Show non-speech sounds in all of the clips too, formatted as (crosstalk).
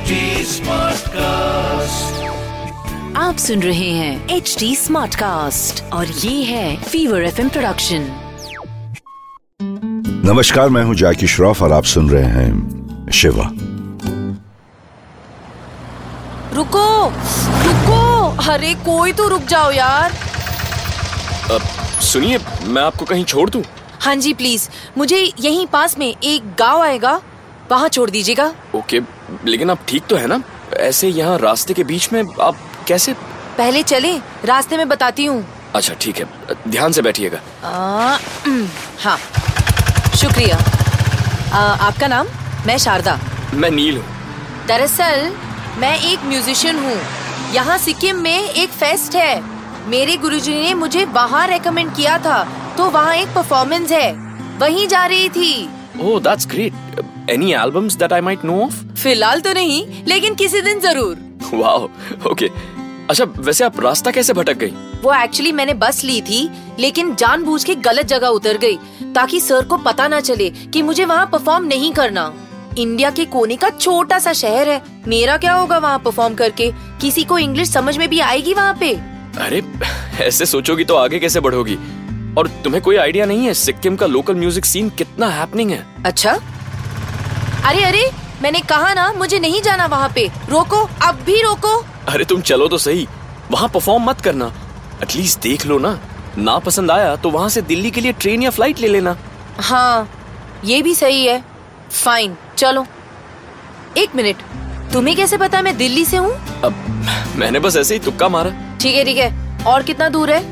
HD Smartcast. आप सुन रहे हैं एच डी स्मार्ट कास्ट और ये है फीवर एफ़ प्रोडक्शन नमस्कार मैं हूँ जैकी श्रॉफ और आप सुन रहे हैं शिवा। रुको रुको अरे कोई तो रुक जाओ यार। अब सुनिए मैं आपको कहीं छोड़ दूँ? हाँ जी प्लीज़ मुझे यहीं पास में एक गाँव आएगा वहाँ छोड़ दीजिएगा। ओके लेकिन आप ठीक तो है ना? ऐसे यहाँ रास्ते के बीच में आप कैसे? पहले चले रास्ते में बताती हूँ। अच्छा ठीक है। ध्यान से बैठिएगा। हाँ। शुक्रिया। आ, आपका नाम? मैं शारदा। मैं नील हूँ। दरअसल मैं एक म्यूजिशियन हूँ। यहाँ सिक्किम में एक फेस्ट है। मेरे गुरुजी ने मुझे वहाँ रेकमेंड किया था तो वहाँ एक परफॉर्मेंस है। वहीं जा रही थी। ओह that's great any albums that I might know of फ़िलहाल तो नहीं लेकिन किसी दिन ज़रूर। वाओ ओके अच्छा वैसे आप रास्ता कैसे भटक गई? वो एक्चुअली मैंने बस ली थी लेकिन जानबूझ के गलत जगह उतर गई ताकि सर को पता ना चले कि मुझे वहाँ परफॉर्म नहीं करना। इंडिया के कोने का छोटा सा शहर है मेरा क्या होगा वहाँ परफॉर्म करके? किसी को इंग्लिश समझ में भी आएगी वहाँ पे? अरे ऐसे सोचोगी तो आगे कैसे बढ़ोगी? और तुम्हें कोई आइडिया नहीं है सिक्किम का लोकल म्यूज़िक सीन कितना हैपनिंग है? अच्छा अरे अरे मैंने कहा ना मुझे नहीं जाना वहाँ पे। रोको अब भी रोको। अरे तुम चलो तो सही। वहाँ परफॉर्म मत करना। एटलीस्ट देख लो ना। ना पसंद आया तो वहाँ से दिल्ली के लिए ट्रेन या फ़्लाइट ले लेना। हाँ ये भी सही है। फाइन चलो। एक मिनट तुम्हें कैसे पता मैं दिल्ली से हूँ? अब मैंने बस ऐसे ही तुक्का मारा। ठीक है ठीक है। और कितना दूर है?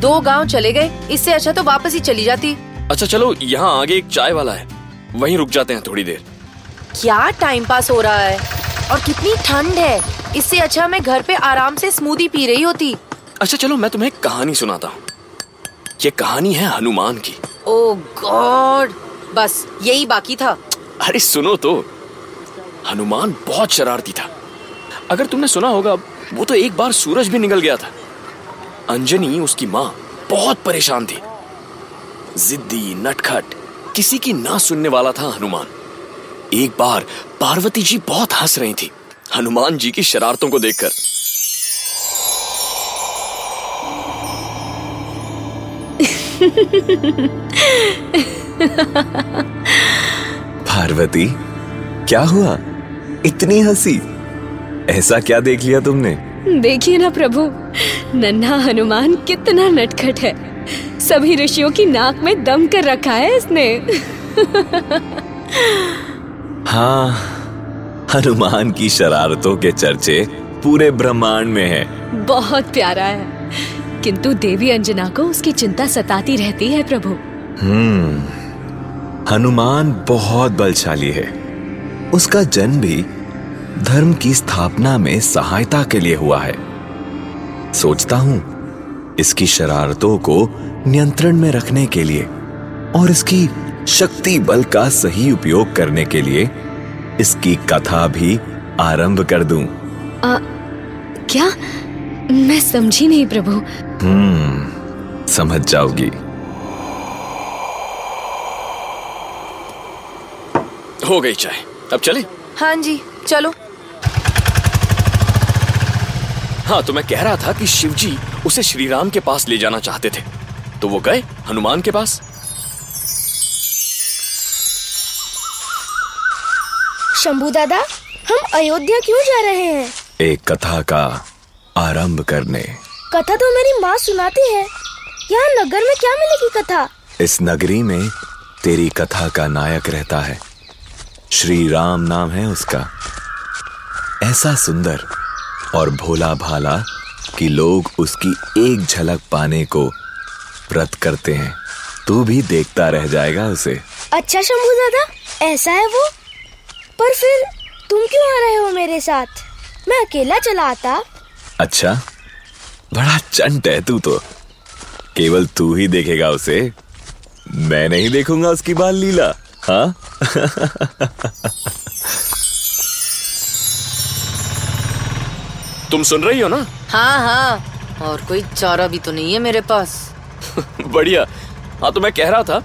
दो गाँव चले गए इससे अच्छा तो वापस ही चली जाती। अच्छा चलो यहाँ आगे एक चाय वाला है। वहीं रुक जाते हैं थोड़ी देर। क्या टाइम पास हो रहा है? और कितनी ठंड है। इससे अच्छा मैं घर पे आराम से स्मूदी पी रही होती। अच्छा चलो मैं तुम्हें कहानी सुनाता हूँ। ये कहानी है हनुमान की। ओ गॉड बस यही बाकी था। अरे सुनो तो। हनुमान बहुत शरारती था। अगर तुमने सुना होगा वो तो एक बार सूरज भी निकल गया था। अंजनी उसकी माँ बहुत परेशान थी। जिद्दी नटखट किसी की ना सुनने वाला था हनुमान। एक बार पार्वती जी बहुत हंस रही थी। हनुमान जी की शरारतों को देखकर। पार्वती क्या हुआ? इतनी हँसी। ऐसा क्या देख लिया तुमने? देखिए ना प्रभु नन्हा हनुमान कितना नटखट है। सभी ऋषियों की नाक में दम कर रखा है इसने। हाँ हनुमान की शरारतों के चर्चे पूरे ब्रह्मांड में है। बहुत प्यारा है। किंतु देवी अंजना को उसकी चिंता सताती रहती है प्रभु। हम्म हनुमान बहुत बलशाली है। उसका जन्म भी धर्म की स्थापना में सहायता के लिए हुआ है। सोचता हूँ इसकी शरारतों को नियंत्रण में रखने के लिए और इसकी शक्ति बल का सही उपयोग करने के लिए इसकी कथा भी आरंभ कर दूँ। आ, क्या? मैं समझी नहीं प्रभु। हम्म समझ जाओगी। हो गई चाय। अब चले? हाँ जी चलो। हाँ तो मैं कह रहा था कि शिवजी उसे श्री राम के पास ले जाना चाहते थे। तो वो गए हनुमान के पास? शंभू दादा हम अयोध्या क्यों जा रहे हैं? एक कथा का आरंभ करने। कथा तो मेरी माँ सुनाती है। यहाँ नगर में क्या मिलेगी कथा? इस नगरी में तेरी कथा का नायक रहता है। श्री राम नाम है उसका। ऐसा सुंदर और भोला भाला कि लोग उसकी एक झलक पाने को व्रत करते हैं। तू भी देखता रह जाएगा उसे। अच्छा शंभू दादा ऐसा है वो? पर फिर तुम क्यों आ रहे हो मेरे साथ? मैं अकेला चला आता। अच्छा बड़ा चंट है तू तो। केवल तू ही देखेगा उसे। मैं नहीं देखूँगा उसकी बाल लीला हाँ? तुम सुन रही हो ना? हाँ हाँ और कोई चारा भी तो नहीं है मेरे पास। (laughs) बढ़िया। हाँ तो मैं कह रहा था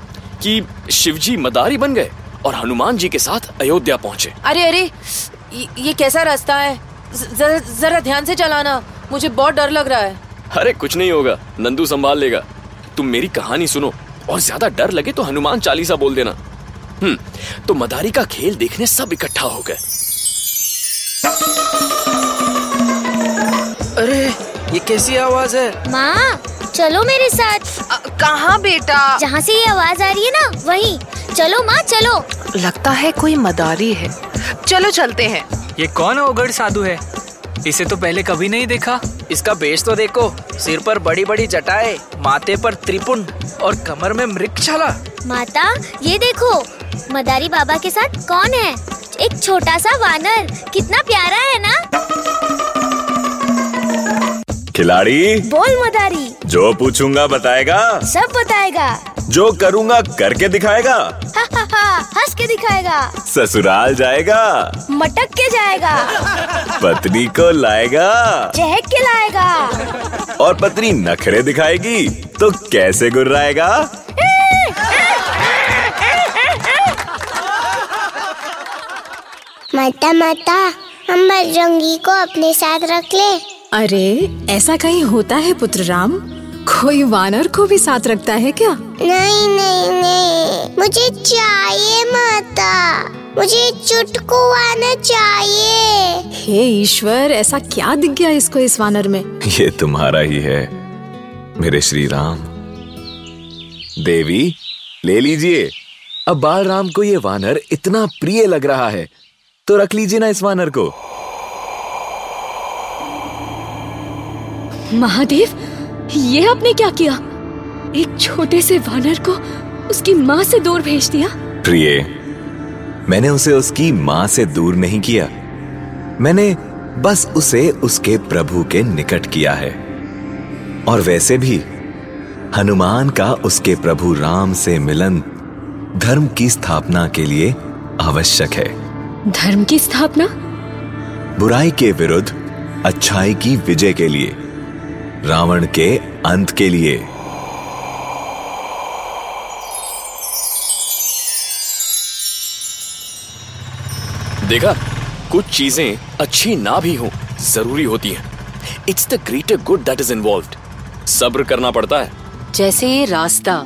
कि शिवजी मदारी बन गए। और हनुमान जी के साथ अयोध्या पहुँचे। अरे अरे ये, ये कैसा रास्ता है? जरा जरा ध्यान से चलाना मुझे बहुत डर लग रहा है। अरे कुछ नहीं होगा नंदू संभाल लेगा। तुम मेरी कहानी सुनो और ज़्यादा डर लगे तो हनुमान चालीसा बोल देना। हम्म तो मदारी का खेल देखने सब इकट्ठा हो गए। अरे ये कैसी आवाज़ है? माँ चलो मेरे साथ। कहाँ बेटा? जहाँ से ये आवाज़ आ रही है ना वहीं। चलो माँ चलो। लगता है कोई मदारी है। चलो चलते हैं। ये कौन अवगढ़ साधु है? इसे तो पहले कभी नहीं देखा। इसका बेस तो देखो सिर पर बड़ी बड़ी जटाएँ, माथे पर त्रिपुंड और कमर में मृगछाला माता ये देखो मदारी बाबा के साथ कौन है? एक छोटा सा वानर कितना प्यारा है ना? खिलाड़ी बोल मदारी। जो पूछूँगा बताएगा। सब बताएगा। जो करूँगा करके दिखाएगा। हा हा हा हंस के दिखाएगा। ससुराल जाएगा। मटक के जाएगा। पत्नी को लाएगा। चहक के लाएगा। और पत्नी नखरे दिखाएगी तो कैसे गुर्राएगा? माता माता हम बजरंगी को अपने साथ रख ले। अरे ऐसा कहीं होता है पुत्र राम? कोई वानर को भी साथ रखता है क्या? नहीं नहीं नहीं। मुझे चाहिए माता। मुझे चुटकू आना चाहिए। हे ईश्वर ऐसा क्या दिख गया इसको इस वानर में? ये तुम्हारा ही है मेरे श्री राम देवी ले लीजिए। अब बाल राम को ये वानर इतना प्रिय लग रहा है तो रख लीजिए ना इस वानर को। महादेव ये आपने क्या किया? एक छोटे से वानर को उसकी माँ से दूर भेज दिया? प्रिय मैंने उसे उसकी माँ से दूर नहीं किया। मैंने बस उसे उसके प्रभु के निकट किया है। और वैसे भी हनुमान का उसके प्रभु राम से मिलन धर्म की स्थापना के लिए आवश्यक है। धर्म की स्थापना? बुराई के विरुद्ध अच्छाई की विजय के लिए रावण के अंत के लिए। देखा? कुछ चीज़ें अच्छी ना भी हो ज़रूरी होती हैं। It's the greater good that is involve सब्र करना पड़ता है। जैसे ये रास्ता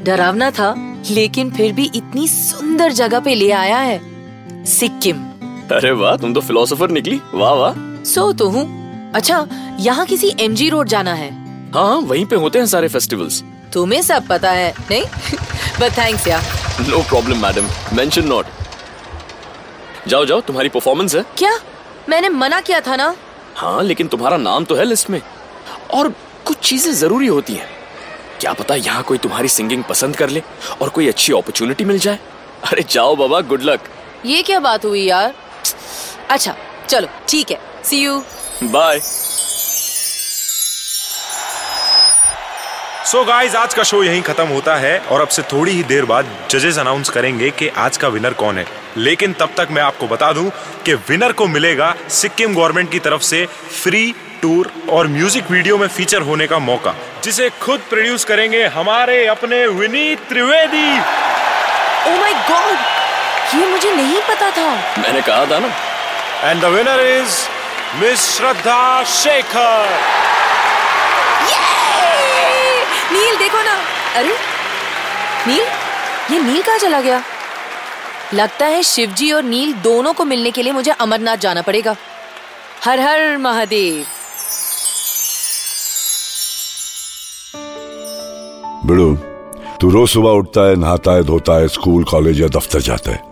डरावना था लेकिन फिर भी इतनी सुंदर जगह पे ले आया है। सिक्किम। अरे वाह तुम तो फिलोसोफर निकली। वाह वाह। सो तो हूँ। अच्छा यहाँ किसी एमजी रोड जाना है। हाँ हाँ वहीं पे होते हैं सारे फेस्टिवल्स तुम्हें सब पता है नहीं? (laughs) बट थैंक्स यार। No problem madam mention not जाओ जाओ तुम्हारी परफॉर्मेंस है। क्या? मैंने मना किया था ना? हाँ लेकिन तुम्हारा नाम तो है लिस्ट में। और कुछ चीज़ें ज़रूरी होती हैं। क्या पता यहाँ कोई तुम्हारी सिंगिंग पसंद कर ले और कोई अच्छी अपॉर्चुनिटी मिल जाए। अरे जाओ बाबा गुड लक ये क्या बात हुई यार? अच्छा चलो ठीक है। See you bye so so guys आज का शो यहीं खत्म होता है और अब से थोड़ी ही देर बाद जजेस अनाउंस करेंगे कि आज का विनर कौन है। लेकिन तब तक मैं आपको बता दूँ कि विनर को मिलेगा सिक्किम गवर्नमेंट की तरफ़ से फ्री टूर और म्यूज़िक वीडियो में फीचर होने का मौका जिसे खुद प्रोड्यूस करेंगे हमारे अपने Vineet Trivedi. Oh my God ये मुझे नहीं पता था। मैंने कहा था ना। And the winner is miss Shraddha Shekhar Neel देखो ना। अरे नील ये नील कहाँ चला गया? लगता है शिवजी और नील दोनों को मिलने के लिए मुझे अमरनाथ जाना पड़ेगा। हर हर महादेव। बिड़ू तू रोज सुबह उठता है नहाता है धोता है स्कूल कॉलेज या दफ्तर जाता है।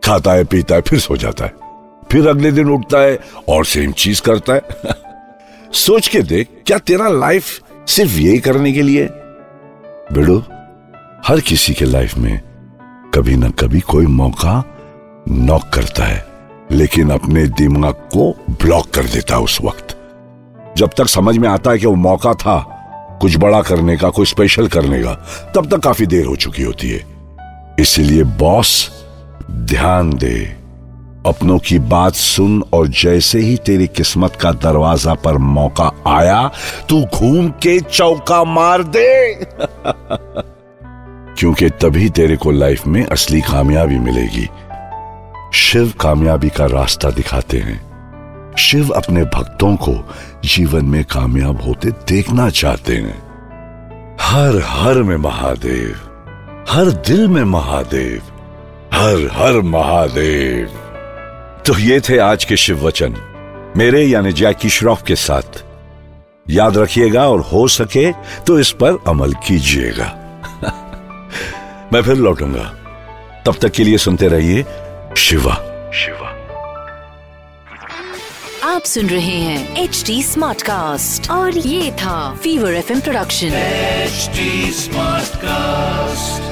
खाता है पीता है फिर सो जाता है। फिर अगले दिन उठता है और सेम चीज़ करता है। (laughs) सोच के देख, क्या तेरा लाइफ सिर्फ़ यही करने के लिए बिड़ू, हर किसी के लाइफ में कभी ना कभी कोई मौका नॉक करता है, लेकिन अपने दिमाग को ब्लॉक कर देता है उस वक्त। जब तक समझ में आता है कि वो मौका था, कुछ बड़ा करने का, कोई स्पेशल करने का, तब तक काफ़ी देर हो चुकी होती है। इसलिए बॉस ध्यान दे। अपनों की बात सुन और जैसे ही तेरी किस्मत का दरवाज़ा पर मौका आया, तू घूम के चौका मार दे। (laughs) क्योंकि तभी तेरे को लाइफ में असली कामयाबी मिलेगी। शिव कामयाबी का रास्ता दिखाते हैं। शिव अपने भक्तों को जीवन में कामयाब होते देखना चाहते हैं। हर हर में महादेव, हर दिल में महादेव, हर हर महादेव। तो ये थे आज के शिव वचन। मेरे यानी जैकी श्रॉफ के साथ। याद रखिएगा और हो सके तो इस पर अमल कीजिएगा। (laughs) मैं फिर लौटूँगा। तब तक के लिए सुनते रहिए शिवा। शिवा। आप सुन रहे हैं एच डी स्मार्ट कास्ट और ये था fever F production H smart cast